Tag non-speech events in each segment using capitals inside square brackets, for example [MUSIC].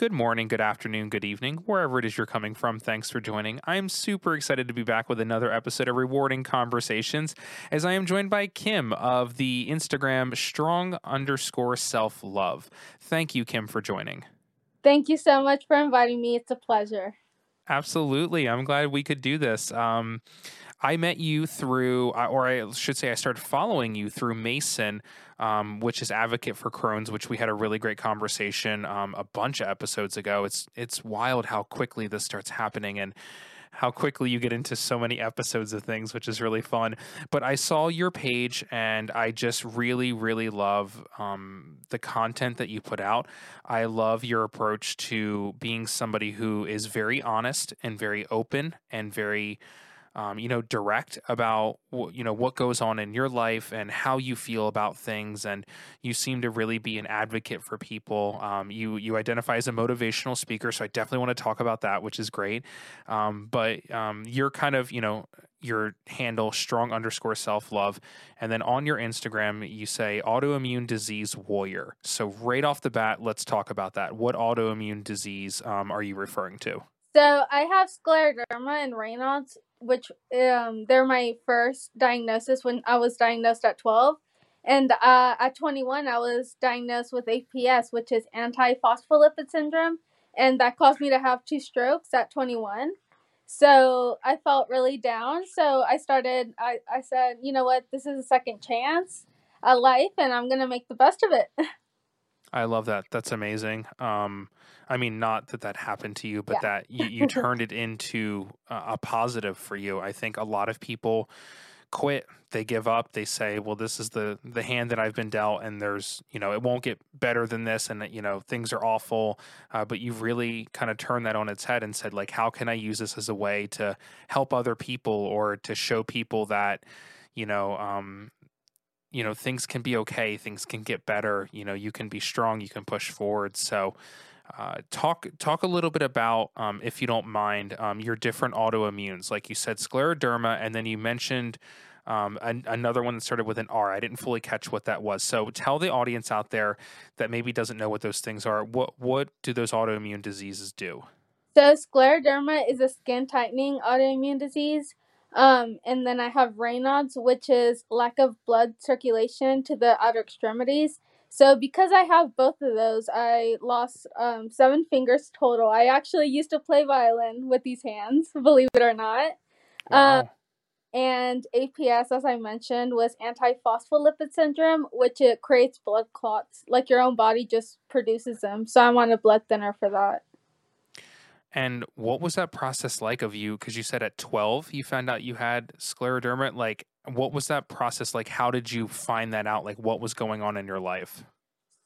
good morning, good afternoon, good evening, wherever it is you're coming from. Thanks for joining. I am super excited to be back with another episode of Rewarding Conversations as I am joined by Kim of the Instagram strong underscore self love. Thank you, Kim, for joining. Thank you so much for inviting me. It's a pleasure. Absolutely. I'm glad we could do this. Um, I met you through, uh, or I should say, I started following you through Mason, um, which is advocate for Crohn's, which we had a really great conversation um, a bunch of episodes ago. It's it's wild how quickly this starts happening and how quickly you get into so many episodes of things, which is really fun. But I saw your page and I just really, really love um, the content that you put out. I love your approach to being somebody who is very honest and very open and very um, you know, direct about you know what goes on in your life and how you feel about things, and you seem to really be an advocate for people. Um, you you identify as a motivational speaker, so I definitely want to talk about that, which is great. Um, but um, you're kind of you know your handle strong underscore self love, and then on your Instagram you say autoimmune disease warrior. So right off the bat, let's talk about that. What autoimmune disease um, are you referring to? So I have scleroderma and Raynaud's which um they're my first diagnosis when I was diagnosed at 12 and uh, at 21 I was diagnosed with APS which is antiphospholipid syndrome. And that caused me to have two strokes at 21 so I felt really down. So I started I, I said you know what? This is a second chance at life and I'm gonna make the best of it [LAUGHS] I love that. That's amazing. Um, I mean, not that that happened to you, but yeah. that you, you [LAUGHS] turned it into a, a positive for you. I think a lot of people quit they give up they say well this is the the hand that i've been dealt and there's you know it won't get better than this and you know things are awful uh, but you've really kind of turned that on its head and said like how can i use this as a way to help other people or to show people that you know um, you know things can be okay things can get better you know you can be strong you can push forward so uh, talk talk a little bit about um, if you don't mind um, your different autoimmunes like you said scleroderma and then you mentioned um, an, another one that started with an R. I didn't fully catch what that was. So tell the audience out there that maybe doesn't know what those things are. What what do those autoimmune diseases do? So scleroderma is a skin tightening autoimmune disease. Um, and then I have Raynaud's, which is lack of blood circulation to the outer extremities. So because I have both of those, I lost um, seven fingers total. I actually used to play violin with these hands, [LAUGHS] believe it or not. Wow. Um, and APS, as I mentioned, was antiphospholipid syndrome, which it creates blood clots. Like your own body just produces them. So I'm on a blood thinner for that. And what was that process like of you? Because you said at 12 you found out you had scleroderma. Like, what was that process like? How did you find that out? Like, what was going on in your life?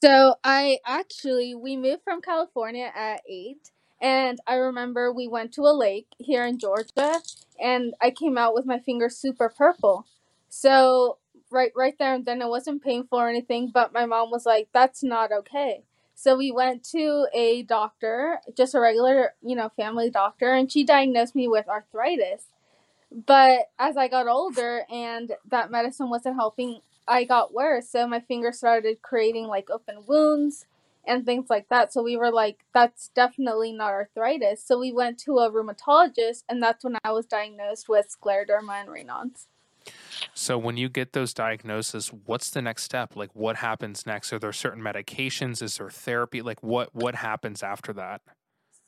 So, I actually, we moved from California at eight. And I remember we went to a lake here in Georgia, and I came out with my finger super purple. So, right, right there and then, it wasn't painful or anything, but my mom was like, that's not okay. So we went to a doctor, just a regular, you know, family doctor, and she diagnosed me with arthritis. But as I got older and that medicine wasn't helping, I got worse. So my fingers started creating like open wounds and things like that. So we were like, that's definitely not arthritis. So we went to a rheumatologist, and that's when I was diagnosed with scleroderma and Raynaud's. So when you get those diagnoses, what's the next step? Like what happens next? Are there certain medications? Is there therapy? Like what what happens after that?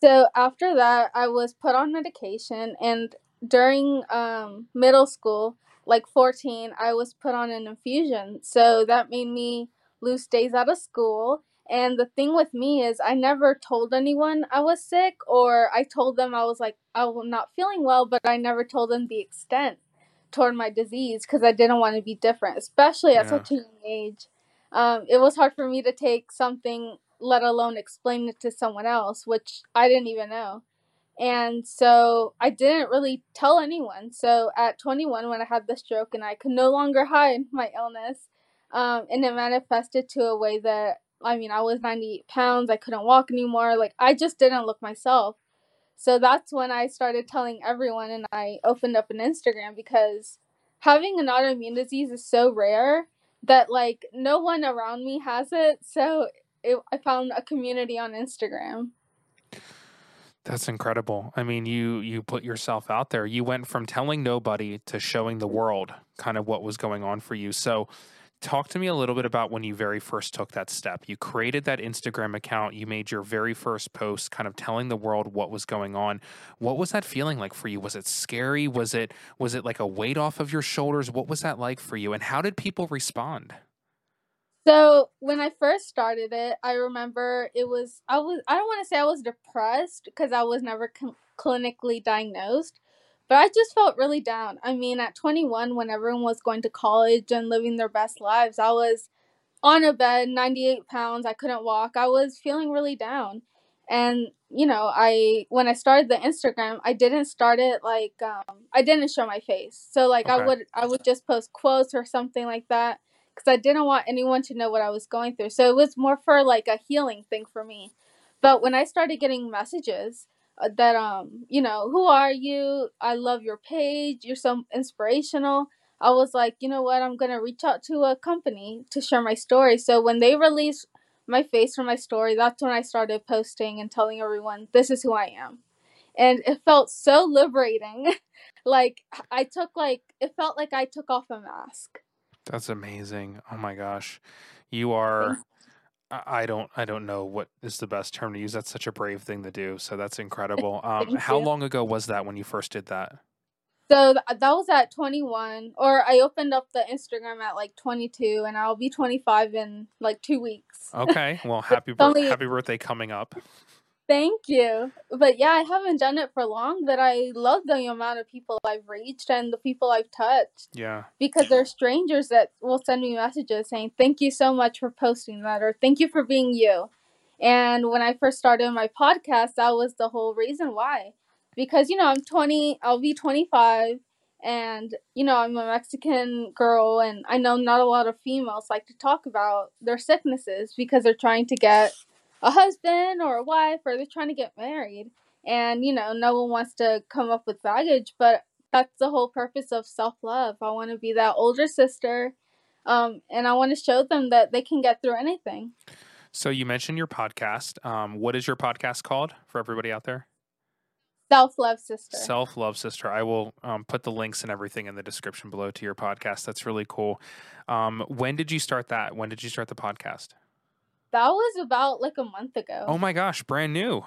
So after that, I was put on medication and during um, middle school, like 14, I was put on an infusion. So that made me lose days out of school. And the thing with me is, I never told anyone I was sick, or I told them I was like, I'm not feeling well, but I never told them the extent toward my disease because I didn't want to be different, especially at yeah. such a young age. Um, it was hard for me to take something, let alone explain it to someone else, which I didn't even know. And so I didn't really tell anyone. So at 21, when I had the stroke and I could no longer hide my illness, um, and it manifested to a way that I mean, I was 98 pounds, I couldn't walk anymore. Like, I just didn't look myself. So that's when I started telling everyone and I opened up an Instagram because having an autoimmune disease is so rare that like no one around me has it. So it, I found a community on Instagram. That's incredible. I mean, you you put yourself out there. You went from telling nobody to showing the world kind of what was going on for you. So, talk to me a little bit about when you very first took that step. You created that Instagram account, you made your very first post kind of telling the world what was going on. What was that feeling like for you? Was it scary? Was it was it like a weight off of your shoulders? What was that like for you and how did people respond? So when I first started it, I remember it was I was I don't want to say I was depressed because I was never cl- clinically diagnosed, but I just felt really down. I mean, at 21 when everyone was going to college and living their best lives, I was on a bed, 98 pounds, I couldn't walk. I was feeling really down. And you know, I when I started the Instagram, I didn't start it like um I didn't show my face. So like I would I would just post quotes or something like that because I didn't want anyone to know what I was going through. So it was more for like a healing thing for me. But when I started getting messages that um, you know, who are you? I love your page. You're so inspirational. I was like, you know what? I'm going to reach out to a company to share my story. So when they released my face from my story, that's when I started posting and telling everyone this is who I am. And it felt so liberating. [LAUGHS] like I took like it felt like I took off a mask. That's amazing. Oh my gosh. You are I don't I don't know what is the best term to use. That's such a brave thing to do. So that's [LAUGHS] incredible. Um how you. long ago was that when you first did that? So th- that was at 21, or I opened up the Instagram at like 22, and I'll be 25 in like two weeks. Okay. Well, [LAUGHS] happy bir- only happy birthday coming up. Thank you, but yeah, I haven't done it for long. But I love the amount of people I've reached and the people I've touched Yeah. because they're strangers that will send me messages saying thank you so much for posting that or thank you for being you. And when I first started my podcast, that was the whole reason why. Because, you know, I'm 20, I'll be 25, and, you know, I'm a Mexican girl, and I know not a lot of females like to talk about their sicknesses because they're trying to get a husband or a wife or they're trying to get married. And, you know, no one wants to come up with baggage, but that's the whole purpose of self love. I want to be that older sister, um, and I want to show them that they can get through anything. So you mentioned your podcast. Um, what is your podcast called for everybody out there? Self love sister. Self Love Sister. I will um, put the links and everything in the description below to your podcast. That's really cool. Um, when did you start that? When did you start the podcast? That was about like a month ago. Oh my gosh, brand new.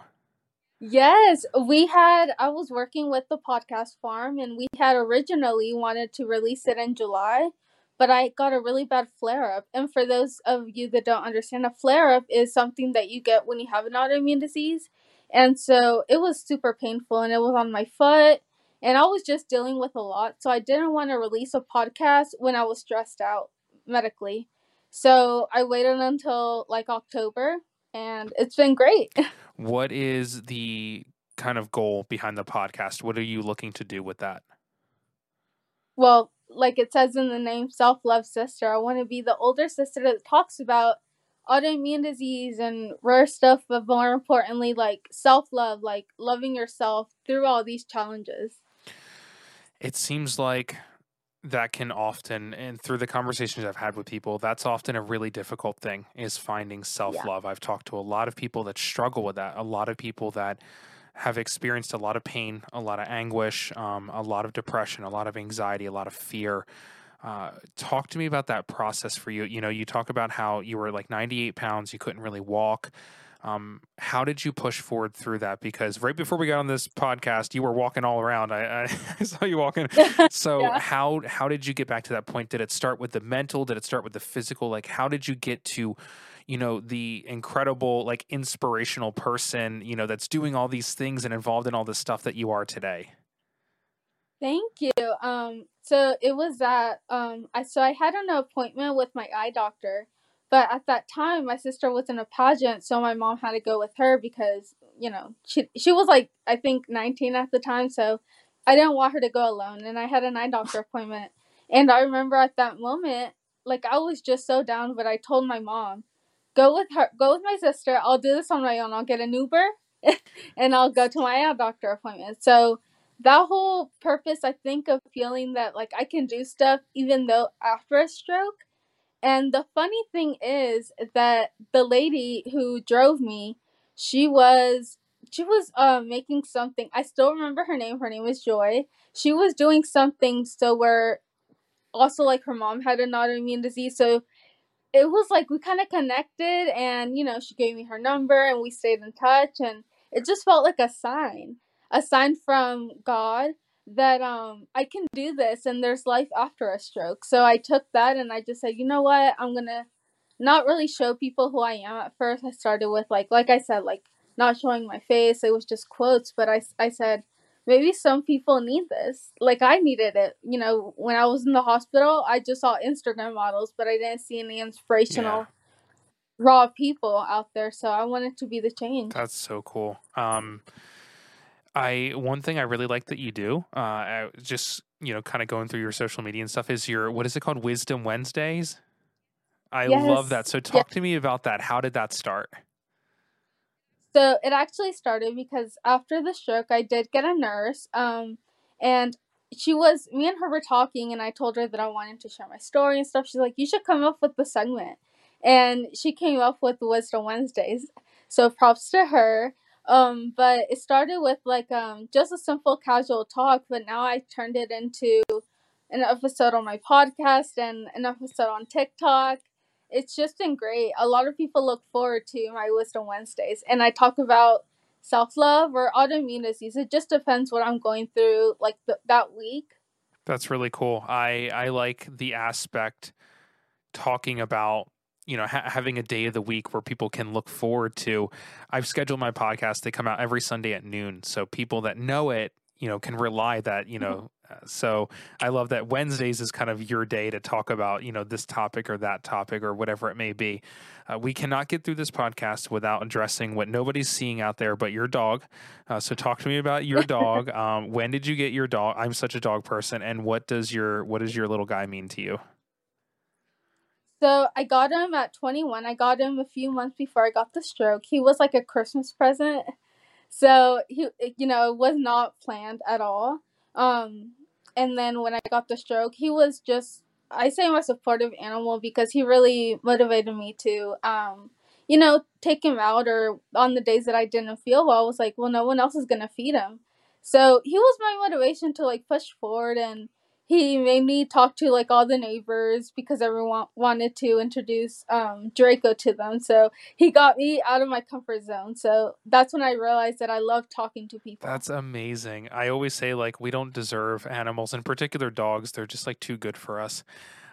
Yes, we had. I was working with the podcast farm, and we had originally wanted to release it in July, but I got a really bad flare up. And for those of you that don't understand, a flare up is something that you get when you have an autoimmune disease. And so it was super painful, and it was on my foot, and I was just dealing with a lot. So I didn't want to release a podcast when I was stressed out medically. So I waited until like October, and it's been great. [LAUGHS] What is the kind of goal behind the podcast? What are you looking to do with that? well, like it says in the name, self love sister. I want to be the older sister that talks about autoimmune disease and rare stuff, but more importantly, like self love, like loving yourself through all these challenges. It seems like that can often and through the conversations I've had with people, that's often a really difficult thing is finding self-love. I've talked to a lot of people that struggle with that, a lot of people that have experienced a lot of pain, a lot of anguish, um, a lot of depression, a lot of anxiety, a lot of fear. Uh, talk to me about that process for you. You know, you talk about how you were like 98 pounds, you couldn't really walk. Um, how did you push forward through that? Because right before we got on this podcast, you were walking all around. I, I, [LAUGHS] saw you walking. [LAUGHS] So Yeah. how how did you get back to that point? Did it start with the mental? Did it start with the physical? Like how did you get to, you know, the incredible, like inspirational person, you know, that's doing all these things and involved in all this stuff that you are today? Thank you. Um, so it was that um, I so I had an appointment with my eye doctor, but at that time my sister was in a pageant, so my mom had to go with her because you know she she was like I think nineteen at the time, so I didn't want her to go alone, and I had an eye doctor appointment, and I remember at that moment like I was just so down, but I told my mom, go with her, go with my sister. I'll do this on my own. I'll get an Uber, [LAUGHS] and I'll go to my eye doctor appointment. So that whole purpose i think of feeling that like i can do stuff even though after a stroke and the funny thing is that the lady who drove me she was she was uh making something. I still remember her name. Her name was Joy. She was doing something so where also like her mom had an autoimmune disease, so it was like we kind of connected and you know she gave me her number and we stayed in touch and it just felt like a sign a sign from god that um i can do this and there's life after a stroke so i took that and i just said you know what i'm gonna not really show people who i am at first i started with like like i said like not showing my face it was just quotes but i, I said maybe some people need this. Like I needed it. You know, when I was in the hospital, I just saw Instagram models, but I didn't see any inspirational yeah. raw people out there. So I wanted to be the change. That's so cool. Um I one thing I really like that you do, uh I just, you know, kind of going through your social media and stuff is your what is it called? Wisdom Wednesdays? I yes. love that. So talk to me about that. How did that start? So it actually started because after the stroke, I did get a nurse. Um, and she was me and her were talking, and I told her that I wanted to share my story and stuff. She's like, "You should come up with the segment," and she came up with Wisdom Wednesdays. So props to her. Um, but it started with like um just a simple casual talk, but now I turned it into an episode on my podcast and an episode on TikTok it's just been great. A lot of people look forward to my Wisdom Wednesdays, and I talk about self love or autoimmune disease. It just depends what I'm going through, like the, that week. That's really cool. I I like the aspect talking about you know ha- having a day of the week where people can look forward to. I've scheduled my podcast; they come out every Sunday at noon, so people that know it, you know, can rely that you mm-hmm. know so I love that Wednesdays is kind of your day to talk about, you know, this topic or that topic or whatever it may be. Uh, we cannot get through this podcast without addressing what nobody's seeing out there but your dog. Uh, so talk to me about your [LAUGHS] dog. Um, when did you get your dog? I'm such a dog person, and what does your what does your little guy mean to you? So I got him at 21. I got him a few months before I got the stroke. He was like a Christmas present. So he, you know, it was not planned at all. Um, and then when I got the stroke, he was just I say my supportive animal because he really motivated me to um you know take him out or on the days that I didn't feel well I was like well no one else is going to feed him. So he was my motivation to like push forward and he made me talk to like all the neighbors because everyone wanted to introduce um, Draco to them. So he got me out of my comfort zone. So that's when I realized that I love talking to people. That's amazing. I always say like we don't deserve animals, in particular dogs. They're just like too good for us.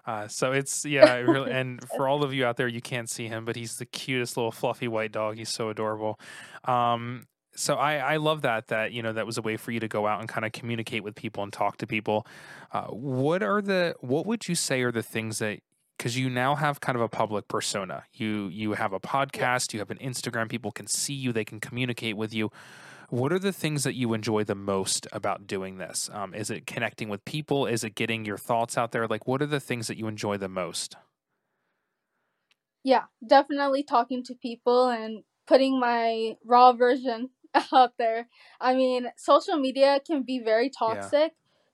Uh, so it's yeah, [LAUGHS] really, and for all of you out there, you can't see him, but he's the cutest little fluffy white dog. He's so adorable. Um, so I, I love that that you know that was a way for you to go out and kind of communicate with people and talk to people. Uh, what are the what would you say are the things that because you now have kind of a public persona. You you have a podcast, you have an Instagram. People can see you, they can communicate with you. What are the things that you enjoy the most about doing this? Um, is it connecting with people? Is it getting your thoughts out there? Like, what are the things that you enjoy the most? Yeah, definitely talking to people and putting my raw version [LAUGHS] out there. I mean, social media can be very toxic. Yeah.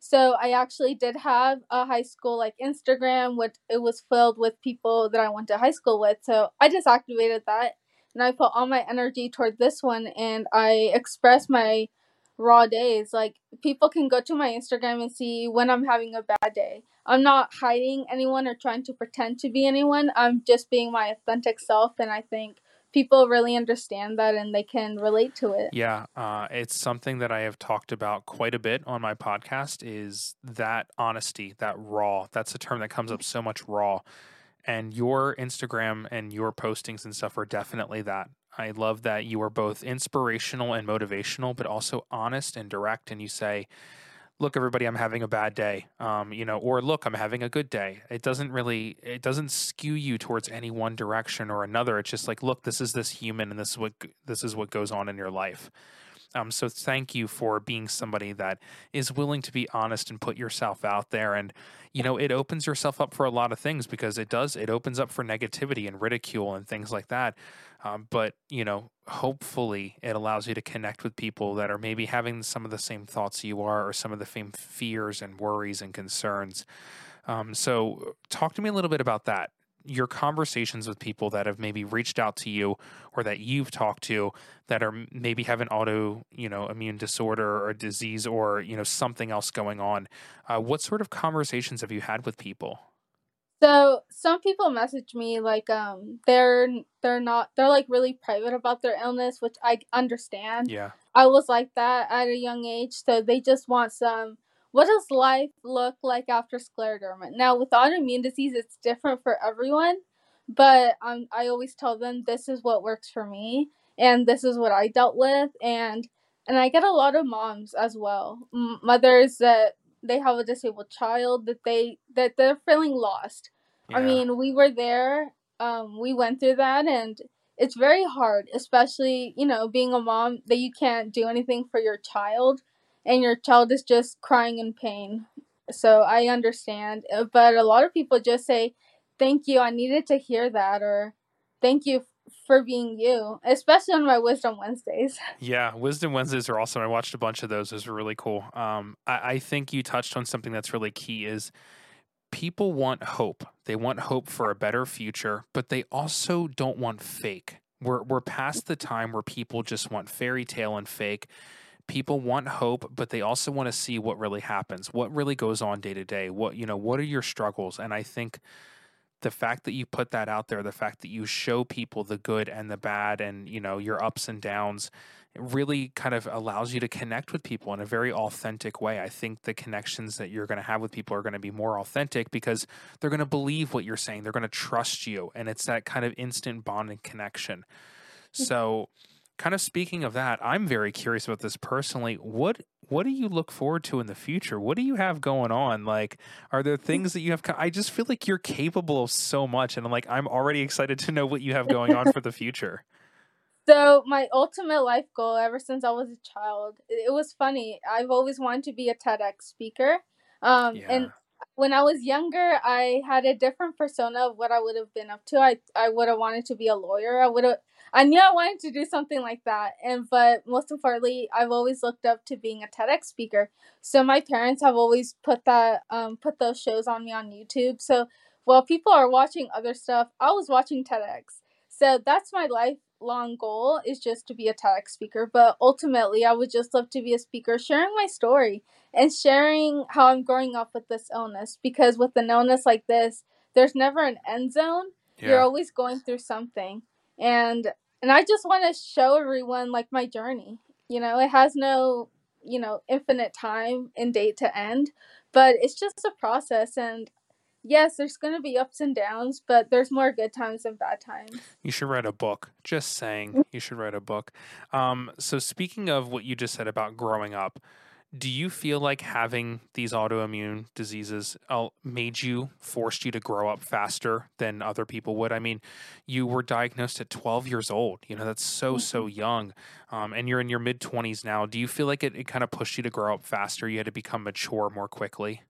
So I actually did have a high school like Instagram, which it was filled with people that I went to high school with. So I just activated that and I put all my energy toward this one and I express my raw days. Like people can go to my Instagram and see when I'm having a bad day. I'm not hiding anyone or trying to pretend to be anyone. I'm just being my authentic self and I think people really understand that and they can relate to it. Yeah, uh, it's something that I have talked about quite a bit on my podcast. Is that honesty, that raw? That's a term that comes up so much. Raw, and your Instagram and your postings and stuff are definitely that. I love that you are both inspirational and motivational, but also honest and direct. And you say, look everybody i'm having a bad day um, you know or look i'm having a good day it doesn't really it doesn't skew you towards any one direction or another it's just like look this is this human and this is what this is what goes on in your life um, so thank you for being somebody that is willing to be honest and put yourself out there. And, you know, it opens yourself up for a lot of things because it does, it opens up for negativity and ridicule and things like that. Um, but, you know, hopefully it allows you to connect with people that are maybe having some of the same thoughts you are or some of the same fears and worries and concerns. Um, so talk to me a little bit about that. Your conversations with people that have maybe reached out to you or that you've talked to that are maybe have an auto you know immune disorder or disease or you know something else going on. Uh, what sort of conversations have you had with people so some people message me like um they're they're not they're like really private about their illness which i understand yeah i was like that at a young age so they just want some what does life look like after scleroderma? Now, with autoimmune disease, it's different for everyone, but um, I always tell them this is what works for me, and this is what I dealt with, and and I get a lot of moms as well, mothers that they have a disabled child that they that they're feeling lost. Yeah. I mean, we were there, um, we went through that, and it's very hard, especially you know being a mom that you can't do anything for your child and your child is just crying in pain. So I understand. Uh, but a lot of people just say, Thank you, I needed to hear that, or Thank you for being you, especially on my Wisdom Wednesdays. [LAUGHS] Yeah, Wisdom Wednesdays are awesome. I watched a bunch of those. Those were really cool. Um, I, I think you touched on something that's really key is people want hope. They want hope for a better future, but they also don't want fake. We're, we're past the time where people just want fairy tale and fake people want hope but they also want to see what really happens what really goes on day to day what you know what are your struggles and i think the fact that you put that out there the fact that you show people the good and the bad and you know your ups and downs really kind of allows you to connect with people in a very authentic way i think the connections that you're going to have with people are going to be more authentic because they're going to believe what you're saying they're going to trust you and it's that kind of instant bonding connection mm. so kind of speaking of that, I'm very curious about this personally. What what do you look forward to in the future? What do you have going on? Like, are there things that you have? I just feel like you're capable of so much, and I'm like, I'm already excited to know what you have [LAUGHS] going on for the future. So my ultimate life goal, ever since I was a child, it was funny. I've always wanted to be a TEDx speaker, um, yeah. and when I was younger, I had a different persona of what I would have been up to. I I would have wanted to be a lawyer. I would have I knew I wanted to do something like that. And but most importantly, I've always looked up to being a TEDx speaker. So my parents have always put that um put those shows on me on YouTube. So while people are watching other stuff, I was watching TEDx. So that's my lifelong goal is just to be a TEDx speaker. But ultimately, I would just love to be a speaker sharing my story and sharing how I'm growing up with this illness. Because with an illness like this, there's never an end zone. Yeah. You're always going through something. And and I just want to show everyone like my journey. You know, it has no, you know, infinite time and date to end, but it's just a process and yes, there's going to be ups and downs, but there's more good times than bad times. You should write a book. Just saying, you should write a book. Um, so, speaking of what you just said about growing up, do you feel like having these autoimmune diseases uh, made you forced you to grow up faster than other people would i mean you were diagnosed at 12 years old you know that's so so mm-hmm. young um, and you're in your mid 20s now do you feel like it, it kind of pushed you to grow up faster you had to become mature more quickly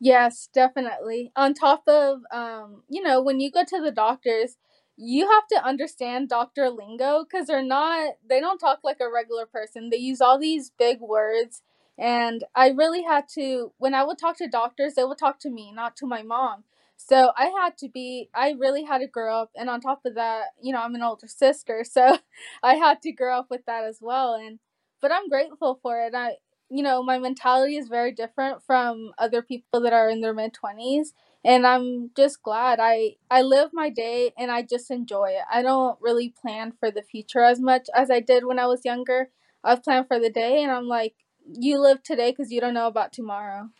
yes definitely. On top of um, you know when you go to the doctors you have to understand doctor lingo because they're not they don't talk like a regular person. They use all these big words and i really had to when i would talk to doctors they would talk to me not to my mom. So i had to be i really had to grow up and on top of that you know i'm an older sister [LAUGHS] so i had to grow up with that as well and but i'm grateful for it. I you know my mentality is very different from other people that are in their mid 20s and I'm just glad I I live my day and I just enjoy it. I don't really plan for the future as much as I did when I was younger. I've planned for the day and I'm like you live today cuz you don't know about tomorrow.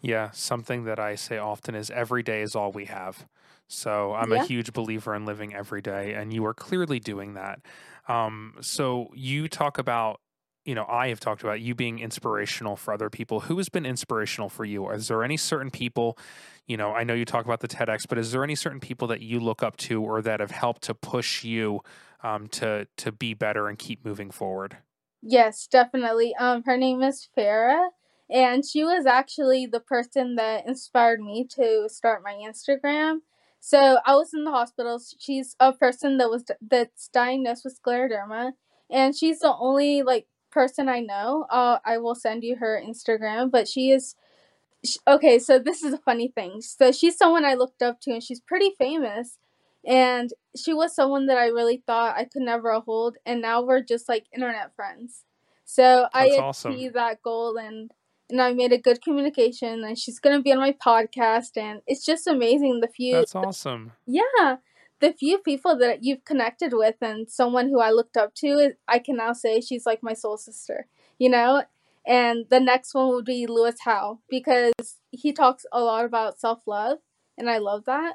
Yeah, something that I say often is every day is all we have. So I'm yeah. a huge believer in living every day and you are clearly doing that. Um, so you talk about you know, I have talked about you being inspirational for other people. Who has been inspirational for you? Is there any certain people, you know, I know you talk about the TEDx, but is there any certain people that you look up to or that have helped to push you um, to to be better and keep moving forward? Yes, definitely. Um, her name is Farah, and she was actually the person that inspired me to start my Instagram. So I was in the hospital. She's a person that was that's diagnosed with scleroderma, and she's the only like person I know. Uh, I will send you her Instagram, but she is sh- okay, so this is a funny thing. So she's someone I looked up to, and she's pretty famous. And she was someone that I really thought I could never hold, and now we're just like internet friends. So I That's awesome. achieved that goal, and and I made a good communication, and she's gonna be on my podcast, and it's just amazing the few That's awesome. yeah the few people that you've connected with, and someone who I looked up to, I can now say she's like my soul sister, you know. And the next one would be Lewis Howes because he talks a lot about self love, and I love that.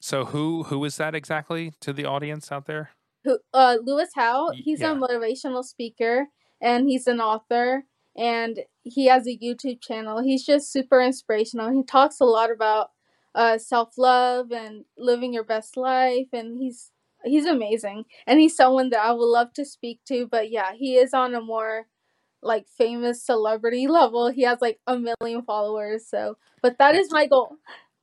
So who who is that exactly to the audience out there? who uh Lewis Howes, he's yeah. a motivational speaker and he's an author and he has a YouTube channel. He's just super inspirational. He talks a lot about uh self-love and living your best life and he's he's amazing. And he's someone that I would love to speak to, but yeah, he is on a more like famous celebrity [LAUGHS] level. He has like a million followers, so but that is my goal.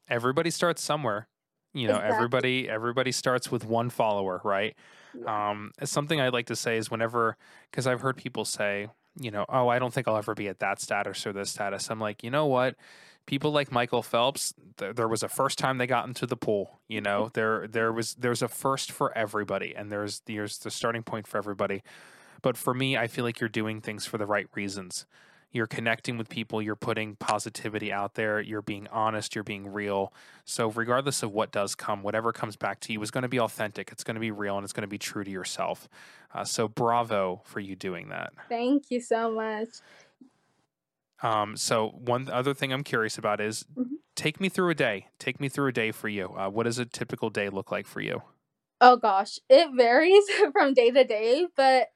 Everybody starts somewhere. You know, Exactly. everybody everybody starts with one follower, right? Yeah. Um, something I'd like to say is whenever, because I've heard people say, you know, oh, I don't think I'll ever be at that status or this status. I'm like, you know what? People like Michael Phelps, th- there was a first time they got into the pool. You know, [LAUGHS] there there was there's a first for everybody, and there's there's the starting point for everybody. But for me, I feel like you're doing things for the right reasons. You're connecting with people. You're putting positivity out there. You're being honest. You're being real. So, regardless of what does come, whatever comes back to you is going to be authentic. It's going to be real and it's going to be true to yourself. Uh, so, bravo for you doing that. Thank you so much. Um, so, one other thing I'm curious about is Mhm. take me through a day. Take me through a day for you. Uh, what does a typical day look like for you? Oh gosh, it varies [LAUGHS] from day to day, but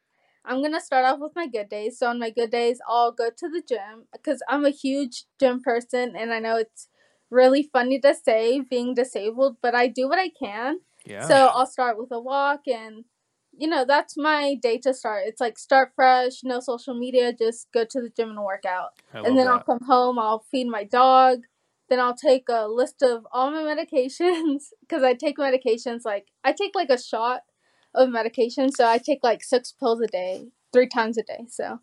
I'm gonna start off with my good days. So on my good days, I'll go to the gym because I'm a huge gym person, and I know it's really funny to say being disabled, but I do what I can. Yeah. So I'll start with a walk, and you know that's my day to start. It's like start fresh, no social media, just go to the gym and work out I and then I'll come home, I'll feed my dog. Then I'll take a list of all my [LAUGHS] medications because I take medications like I take like a shot of medication, so I take like six pills a day, three times a day. So,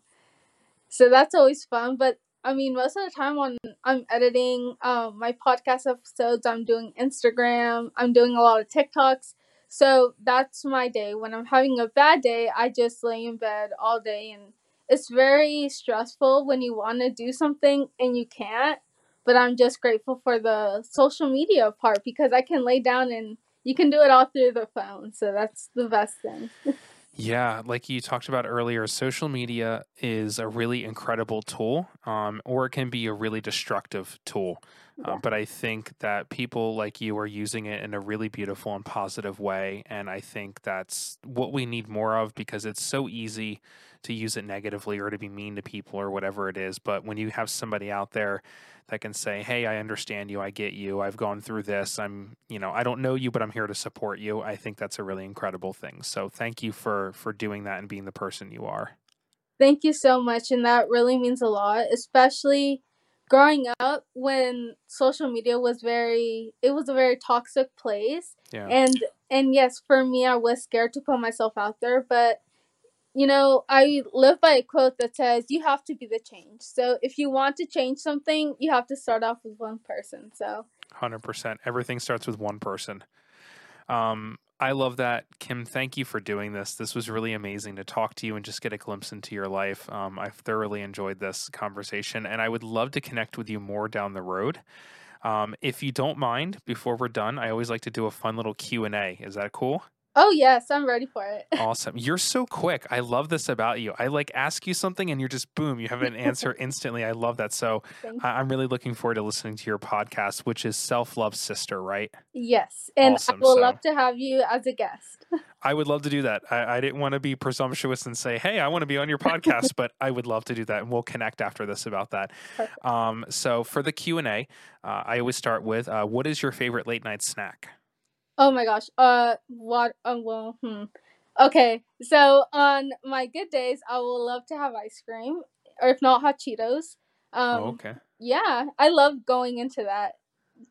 so that's always fun. But I mean, most of the time when I'm editing um, my podcast episodes, I'm doing Instagram, I'm doing a lot of TikToks. So that's my day. When I'm having a bad day, I just lay in bed all day and it's very stressful when you want to do something and you can't. But I'm just grateful for the social media part because I can lay down and you can do it all through the phone. So that's the best thing. [LAUGHS] Yeah, like you talked about earlier, social media is a really incredible tool, um, or it can be a really destructive tool. Uh, but I think that people like you are using it in a really beautiful and positive way. And I think that's what we need more of because it's so easy to use it negatively or to be mean to people or whatever it is. But when you have somebody out there that can say, Hey, I understand you. I get you. I've gone through this. I'm, you know, I don't know you, but I'm here to support you. I think that's a really incredible thing. So thank you for, for doing that and being the person you are. Thank you so much. And that really means a lot, especially growing up when social media was very, it was a very toxic place. Yeah. and and yes for me i was scared to put myself out there but you know i live by a quote that says you have to be the change so if you want to change something you have to start off with one person so Hundred percent. Everything starts with one person. Um, I love that, Kim. Thank you for doing this. This was really amazing to talk to you and just get a glimpse into your life. Um, I've thoroughly enjoyed this conversation, and I would love to connect with you more down the road. Um, if you don't mind, before we're done, I always like to do a fun little Q and A. Is that cool? Oh yes i'm ready for it [LAUGHS] Awesome. You're so quick. I love this about you. I like ask you something and you're just boom, you have an answer [LAUGHS] instantly. I love that. So I- I'm really looking forward to listening to your podcast, which is Self Love Sister, right? yes and Awesome, i will so- love to have you as a guest [LAUGHS] I would love to do that. I, I didn't want to be presumptuous and say, "Hey, I want to be on your podcast," but I would love to do that, and we'll connect after this about that. Um, so for the Q and A, uh, I always start with, uh, "What is your favorite late night snack?" Oh my gosh uh what uh, well hmm okay so on my good days i will love to have ice cream or if not hot cheetos um oh, okay. Yeah, I love going into that.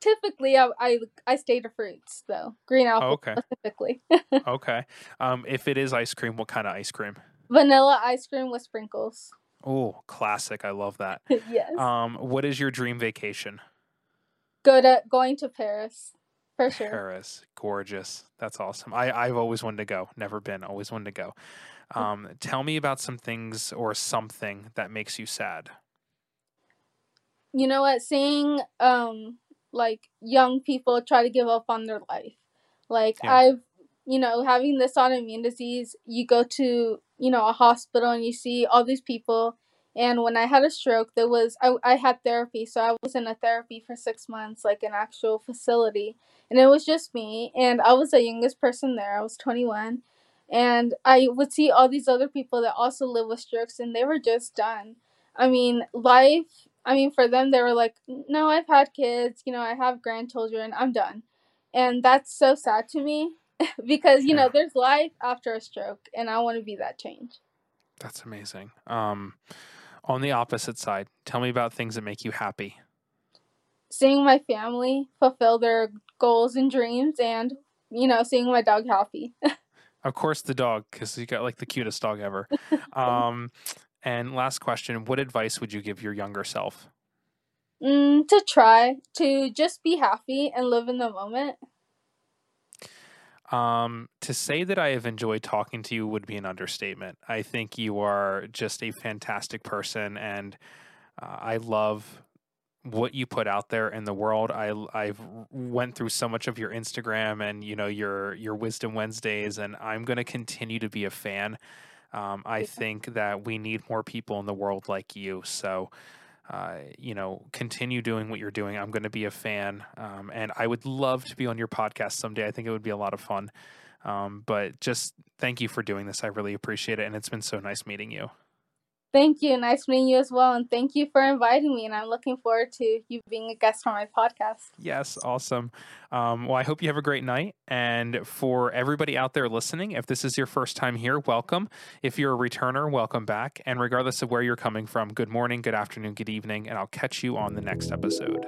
Typically, I I, I stay to fruits though, green apple Oh, okay. specifically. [LAUGHS] Okay. Um, if it is ice cream, what kind of ice cream? Vanilla ice cream with sprinkles. Oh, classic. I love that. [LAUGHS] yes. Um, what is your dream vacation? Go to going to Paris for [LAUGHS] sure. Paris, gorgeous. That's awesome. I I've always wanted to go. Never been. Always wanted to go. Mm. Um, tell me about some things or something that makes you sad. You know what? Seeing um like young people try to give up on their life. Like Yeah. I've you know, having this autoimmune disease, you go to, you know, a hospital and you see all these people and when I had a stroke there was I, I had therapy, so I was in a therapy for six months, like an actual facility. And it was just me and I was the youngest person there. I was twenty one. And I would see all these other people that also live with strokes and they were just done. I mean, life I mean, for them, they were like, no, I've had kids, you know, I have grandchildren, I'm done. And that's so sad to me [LAUGHS] because, you Yeah. know, there's life after a stroke, and I want to be that change. That's amazing. Um, on the opposite side, tell me about things that make you happy. Seeing my family fulfill their goals and dreams, and, you know, seeing my dog happy. [LAUGHS] Of course, the dog, because you got like the cutest dog ever. [LAUGHS] Um, and last question: What advice would you give your younger self? mm, to try to just be happy and live in the moment. Um, to say that I have enjoyed talking to you would be an understatement. I think you are just a fantastic person, and uh, I love what you put out there in the world. I I've went through so much of your Instagram and you know your your Wisdom Wednesdays, and I'm going to continue to be a fan. Um, I think that we need more people in the world like you. So. Uh, you know, continue doing what you're doing. I'm going to be a fan, um, and I would love to be on your podcast someday. I think it would be a lot of fun. Um, but just thank you for doing this. I really appreciate it, and it's been so nice meeting you. Thank you. Nice meeting you as well. And thank you for inviting me. And I'm looking forward to you being a guest on my podcast. Yes, awesome. Um, well, I hope you have a great night. And for everybody out there listening, if this is your first time here, welcome. If you're a returner, welcome back. And regardless of where you're coming from, good morning, good afternoon, good evening, and I'll catch you on the next episode.